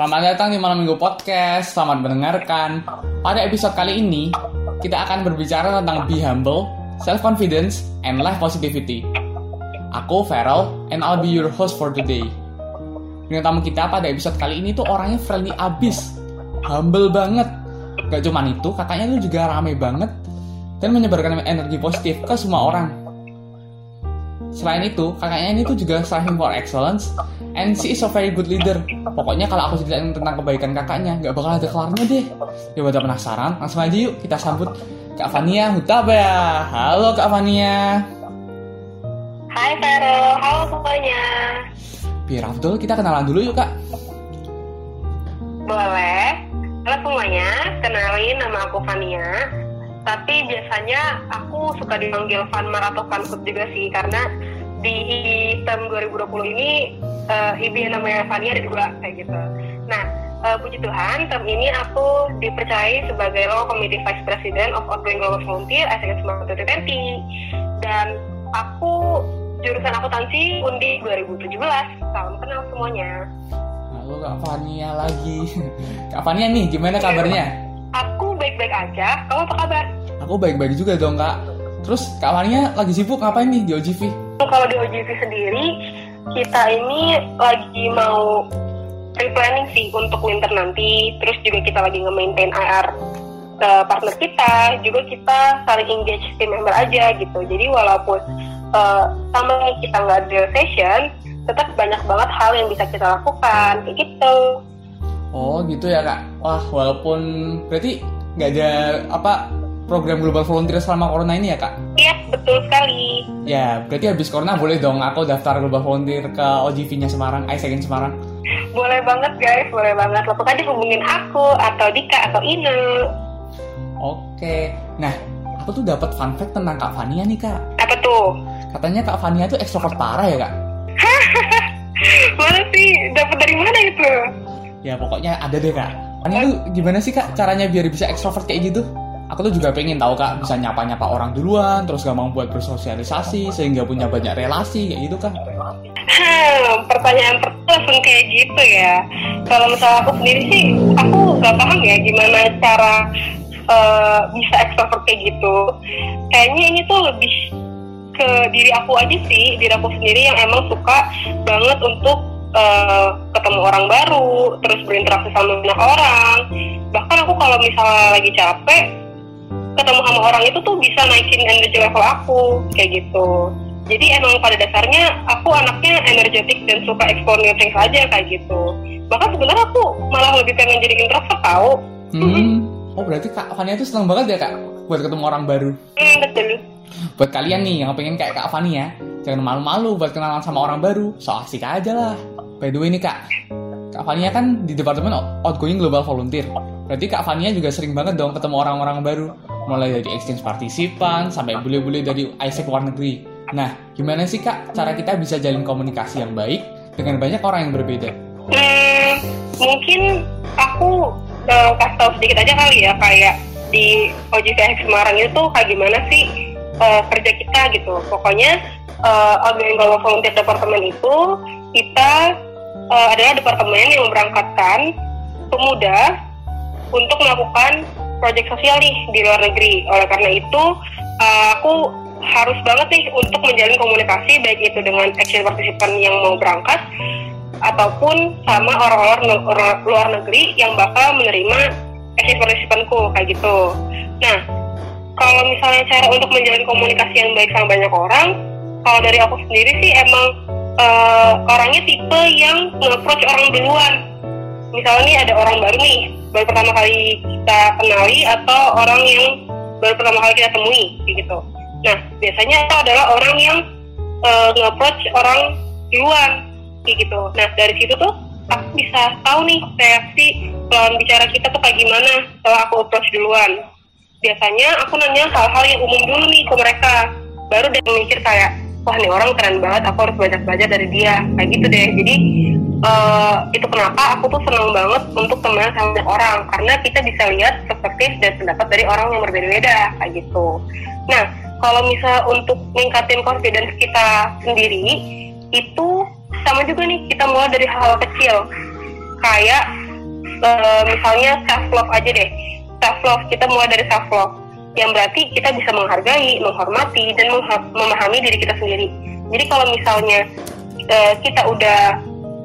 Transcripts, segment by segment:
Selamat datang di Malam Minggu Podcast, selamat mendengarkan. Pada episode kali ini, kita akan berbicara tentang be humble, self-confidence, and life positivity. Aku Feral, and I'll be your host for today. Dengan tamu kita pada episode kali ini tuh orangnya friendly abis, humble banget. Gak cuman itu, kakaknya tuh juga rame banget dan menyebarkan energi positif ke semua orang. Selain itu, kakaknya ini tuh juga striving for excellence and she is a very good leader. Pokoknya kalau aku ceritain tentang kebaikan kakaknya, nggak bakal ada kelarnya deh. Ya udah penasaran, langsung aja yuk kita sambut Kak Fania Hutaba. Halo Kak Fania. Hai Vero, halo semuanya. Biar Abdul, kita kenalan dulu yuk Kak. Boleh. Halo semuanya, kenalin nama aku Fania. Tapi biasanya aku suka dipanggil Fanmar atau Fanfood juga sih, karena di term 2020 ini uh, yang namanya Fania ada dua kayak gitu. Nah, uh, puji Tuhan, term ini aku dipercayai sebagai Law Committee Vice President of Outgoing Global Volunteer SKS 2020 dan aku jurusan akuntansi Undi 2017. Salam kenal semuanya. Halo Kak Fania lagi. Kak Fania nih, gimana kabarnya? Baik-baik aja. Kamu apa kabar? Aku baik-baik juga dong Kak. Terus Kak Fania lagi sibuk ngapain nih di OGV? Kalau di OGV sendiri, kita ini lagi mau pre-planning sih untuk winter nanti. Terus juga kita lagi nge-maintain IR ke partner kita. Juga kita saling engage team member aja gitu. Jadi walaupun uh, sama kita nggak ada session, tetap banyak banget hal yang bisa kita lakukan kayak gitu. Oh gitu ya kak. Wah walaupun berarti nggak ada apa program global volunteer selama corona ini ya kak? Iya betul sekali. Ya berarti habis corona boleh dong aku daftar global volunteer ke OGV-nya Semarang, Aisekin Semarang. Boleh banget guys, boleh banget. Lalu tadi hubungin aku atau Dika atau Ine. Oke, nah aku tuh dapat fun fact tentang Kak Fania nih kak. Apa tuh? Katanya Kak Fania tuh ekstrovert parah ya kak? mana sih? Dapat dari mana itu? Ya pokoknya ada deh kak. Fania tuh gimana sih kak caranya biar bisa ekstrovert kayak gitu? Aku tuh juga pengen tahu kak bisa nyapa-nyapa orang duluan, terus gampang buat bersosialisasi sehingga punya banyak relasi kayak gitu kan? Hmm, pertanyaan pertama langsung kayak gitu ya. Kalau misalnya aku sendiri sih, aku gak paham ya gimana cara uh, bisa ekstrovert kayak gitu. Kayaknya ini tuh lebih ke diri aku aja sih, diri aku sendiri yang emang suka banget untuk uh, ketemu orang baru, terus berinteraksi sama banyak orang. Bahkan aku kalau misalnya lagi capek, ketemu sama orang itu tuh bisa naikin energi level aku, kayak gitu. Jadi emang pada dasarnya aku anaknya energetik dan suka explore new things aja kayak gitu. Bahkan sebenarnya aku malah lebih pengen jadi introvert tau. Hmm. Oh berarti Kak Fania tuh seneng banget ya kak buat ketemu orang baru. Hmm, betul. Buat kalian nih yang pengen kayak Kak Fania, jangan malu-malu buat kenalan sama orang baru. So asik aja lah. By the way nih kak, Kak Fania kan di Departemen Outgoing Global Volunteer. Berarti Kak Fania juga sering banget dong ketemu orang-orang baru. Mulai dari exchange partisipan sampai bule-bule dari ISEC luar negeri. Nah, gimana sih kak cara kita bisa jalin komunikasi yang baik dengan banyak orang yang berbeda? Hmm, mungkin aku uh, kasih tahu sedikit aja kali ya kayak di OJVX Semarang itu kayak gimana sih uh, kerja kita gitu. Pokoknya uh, Outgoing Global Volunteer Department itu kita uh, adalah departemen yang memberangkatkan pemuda untuk melakukan proyek sosial nih di luar negeri. Oleh karena itu, uh, aku harus banget nih untuk menjalin komunikasi baik itu dengan action partisipan yang mau berangkat ataupun sama orang-orang luar negeri yang bakal menerima action partisipanku kayak gitu. Nah, kalau misalnya cara untuk menjalin komunikasi yang baik sama banyak orang, kalau dari aku sendiri sih emang uh, orangnya tipe yang nge-approach orang duluan. Misalnya ada orang baru nih, baru pertama kali kita kenali atau orang yang baru pertama kali kita temui gitu. Nah, biasanya itu adalah orang yang uh, nge-approach orang duluan, gitu. Nah, dari situ tuh aku bisa tahu nih reaksi lawan bicara kita tuh kayak gimana setelah aku approach duluan. Biasanya aku nanya hal-hal yang umum dulu nih ke mereka, baru deh mikir kayak, wah nih orang keren banget, aku harus banyak belajar dari dia, kayak gitu deh. Jadi uh, itu kenapa aku tuh senang banget untuk temenan sama banyak orang, karena kita bisa lihat perspektif dan pendapat dari orang yang berbeda-beda, kayak gitu. Nah, kalau misal untuk ningkatin confidence kita sendiri itu sama juga nih kita mulai dari -hal kecil. Kayak uh, misalnya self love aja deh. Self love kita mulai dari self love yang berarti kita bisa menghargai menghormati dan memahami diri kita sendiri jadi kalau misalnya uh, kita udah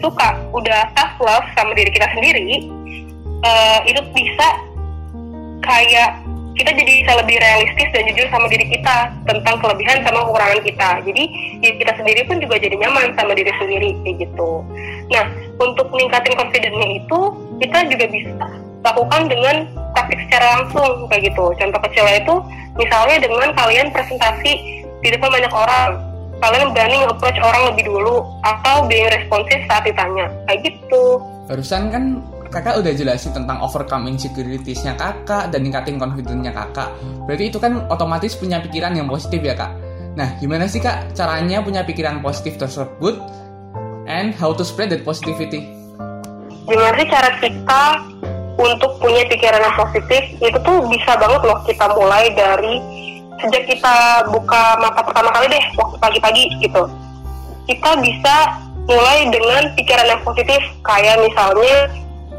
suka udah self love sama diri kita sendiri uh, itu bisa kayak kita jadi bisa lebih realistis dan jujur sama diri kita tentang kelebihan sama kekurangan kita. Jadi diri kita sendiri pun juga jadi nyaman sama diri sendiri kayak gitu. Nah, untuk meningkatin confidence-nya itu kita juga bisa lakukan dengan taktik secara langsung kayak gitu. Contoh kecilnya itu misalnya dengan kalian presentasi di depan banyak orang. Kalian berani approach orang lebih dulu atau being responsif saat ditanya. Kayak gitu. Barusan kan kakak udah jelasin tentang overcome insecuritiesnya kakak dan ningkatin confidence-nya kakak. Berarti itu kan otomatis punya pikiran yang positif ya kak. Nah, gimana sih kak caranya punya pikiran positif tersebut and how to spread that positivity? Gimana sih cara kita untuk punya pikiran yang positif? Itu tuh bisa banget loh kita mulai dari sejak kita buka mata pertama kali deh waktu pagi-pagi gitu. Kita bisa mulai dengan pikiran yang positif kayak misalnya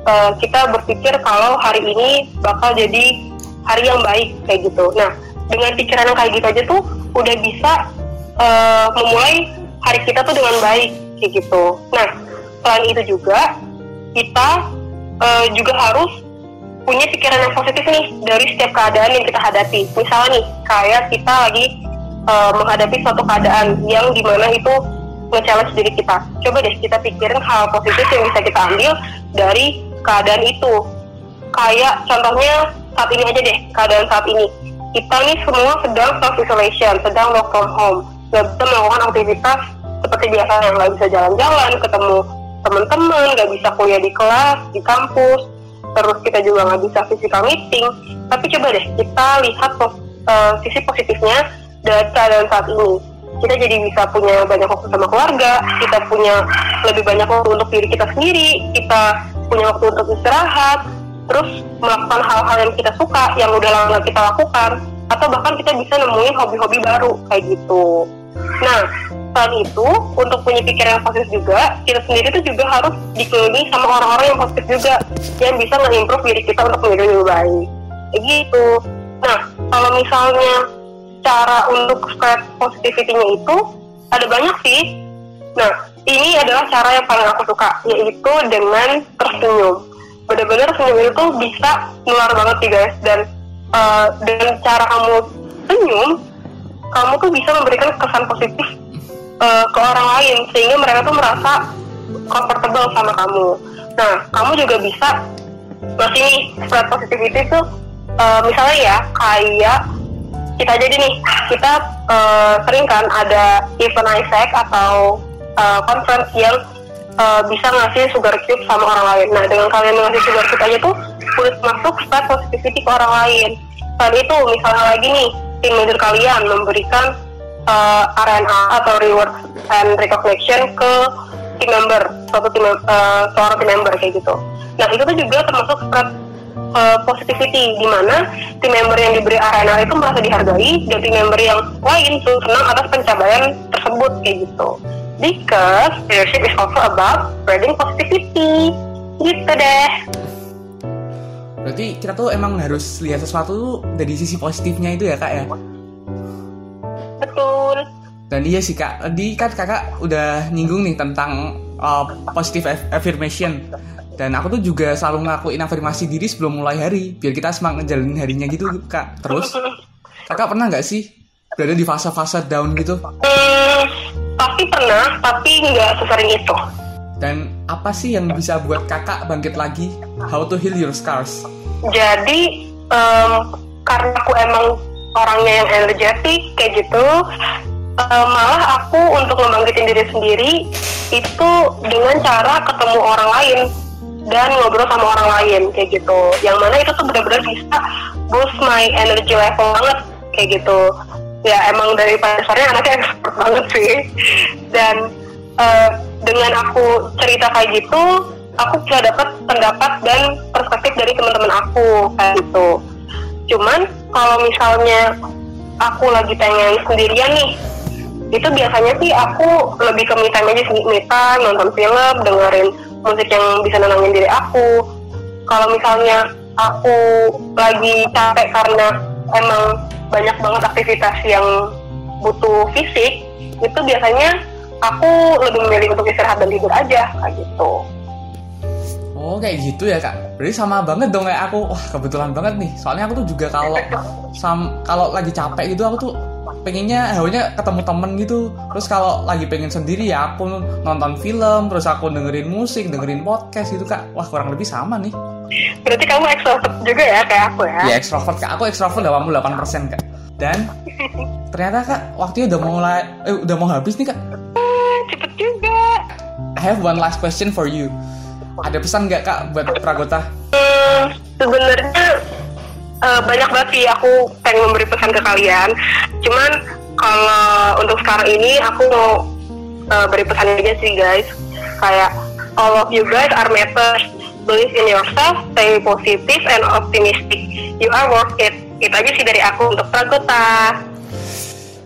uh, kita berpikir kalau hari ini bakal jadi hari yang baik kayak gitu. Nah, dengan pikiran yang kayak gitu aja tuh udah bisa uh, memulai hari kita tuh dengan baik kayak gitu. Nah, selain itu juga kita uh, juga harus punya pikiran yang positif nih dari setiap keadaan yang kita hadapi. Misalnya nih, kayak kita lagi uh, menghadapi suatu keadaan yang di mana itu nge-challenge diri kita. Coba deh kita pikirin hal positif yang bisa kita ambil dari keadaan itu kayak contohnya saat ini aja deh keadaan saat ini kita nih semua sedang self isolation sedang work from home nggak bisa melakukan aktivitas seperti biasa yang nggak bisa jalan-jalan ketemu teman-teman nggak bisa kuliah di kelas di kampus terus kita juga nggak bisa physical meeting tapi coba deh kita lihat uh, sisi positifnya dari keadaan saat ini kita jadi bisa punya banyak waktu sama keluarga, kita punya lebih banyak waktu untuk diri kita sendiri, kita punya waktu untuk istirahat, terus melakukan hal-hal yang kita suka, yang udah lama kita lakukan, atau bahkan kita bisa nemuin hobi-hobi baru kayak gitu. Nah, selain itu, untuk punya pikiran yang positif juga, kita sendiri tuh juga harus dikelilingi sama orang-orang yang positif juga, yang bisa nge-improve diri kita untuk menjadi lebih baik. Gitu. Nah, kalau misalnya cara untuk spread positivity-nya itu ada banyak sih. Nah, ini adalah cara yang paling aku suka, yaitu dengan tersenyum. Benar-benar senyum itu bisa nular banget sih guys, dan uh, dengan cara kamu senyum, kamu tuh bisa memberikan kesan positif uh, ke orang lain, sehingga mereka tuh merasa comfortable sama kamu. Nah, kamu juga bisa ngasih nih spread positivity tuh, uh, misalnya ya, kayak kita jadi nih, kita uh, sering kan ada event Isaac atau uh, conference yang uh, bisa ngasih sugar cube sama orang lain. Nah, dengan kalian ngasih sugar cube aja tuh udah masuk spread positivity ke orang lain. Saat itu misalnya lagi nih tim leader kalian memberikan uh, RNA atau reward and recognition ke team member, suatu tim uh, seorang team member kayak gitu. Nah, itu tuh juga termasuk spread uh, positivity di mana tim member yang diberi arena itu merasa dihargai dan tim member yang lain senang atas pencapaian tersebut kayak gitu. Because leadership is also about spreading positivity. Gitu deh. Berarti kita tuh emang harus lihat sesuatu tuh dari sisi positifnya itu ya kak ya? Dan iya sih kak, tadi kan kakak udah nyinggung nih tentang uh, positive affirmation. Dan aku tuh juga selalu ngelakuin afirmasi diri sebelum mulai hari, biar kita semangat ngejalanin harinya gitu kak. Terus, kakak pernah nggak sih berada di fase-fase down gitu? Hmm, pasti pernah, tapi nggak sesering itu. Dan apa sih yang bisa buat kakak bangkit lagi? How to heal your scars? Jadi, um, karena aku emang orangnya yang energetik kayak gitu, um, malah aku untuk membangkitin diri sendiri itu dengan cara ketemu orang lain dan ngobrol sama orang lain kayak gitu. Yang mana itu tuh benar-benar bisa boost my energy level banget kayak gitu. Ya emang dari dasarnya anaknya expert banget sih. Dan uh, dengan aku cerita kayak gitu aku bisa dapat pendapat dan perspektif dari teman-teman aku kayak gitu. Cuman kalau misalnya aku lagi pengen sendirian nih itu biasanya sih aku lebih ke me time aja sih me time, nonton film, dengerin musik yang bisa nenangin diri aku kalau misalnya aku lagi capek karena emang banyak banget aktivitas yang butuh fisik itu biasanya aku lebih memilih untuk istirahat dan tidur aja kayak gitu Oh kayak gitu ya kak. Berarti sama banget dong kayak aku. Wah kebetulan banget nih. Soalnya aku tuh juga kalau sam kalau lagi capek gitu aku tuh pengennya hawanya ketemu temen gitu. Terus kalau lagi pengen sendiri ya aku nonton film, terus aku dengerin musik, dengerin podcast gitu kak. Wah kurang lebih sama nih. berarti kamu ekstrovert juga ya kayak aku ya Ya ekstrovert kak. Aku ekstrovert 88% kak. Dan ternyata kak waktunya udah mulai eh, udah mau habis nih kak. cepet juga I have one last question for you. Ada pesan nggak kak buat Pragota? Hmm, sebenarnya eh, banyak banget sih aku pengen memberi pesan ke kalian. Cuman kalau untuk sekarang ini aku mau eh, beri pesan aja sih guys. Kayak all of you guys are matters. Believe in yourself, stay positive and optimistic. You are worth it. Itu aja sih dari aku untuk Pragota.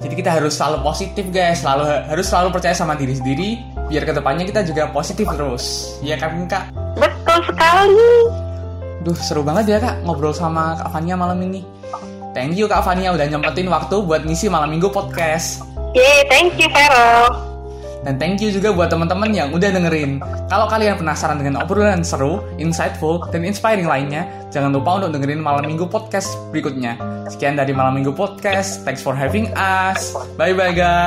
Jadi kita harus selalu positif guys, selalu harus selalu percaya sama diri sendiri, biar ke depannya kita juga positif terus. Ya kan kak? Betul sekali. Duh seru banget ya kak ngobrol sama Kak Fania malam ini. Thank you Kak Fania udah nyempetin waktu buat ngisi malam minggu podcast. Yeay, thank you Vero. Dan thank you juga buat teman-teman yang udah dengerin. Kalau kalian penasaran dengan obrolan seru, insightful, dan inspiring lainnya, jangan lupa untuk dengerin Malam Minggu Podcast berikutnya. Sekian dari Malam Minggu Podcast. Thanks for having us. Bye-bye guys.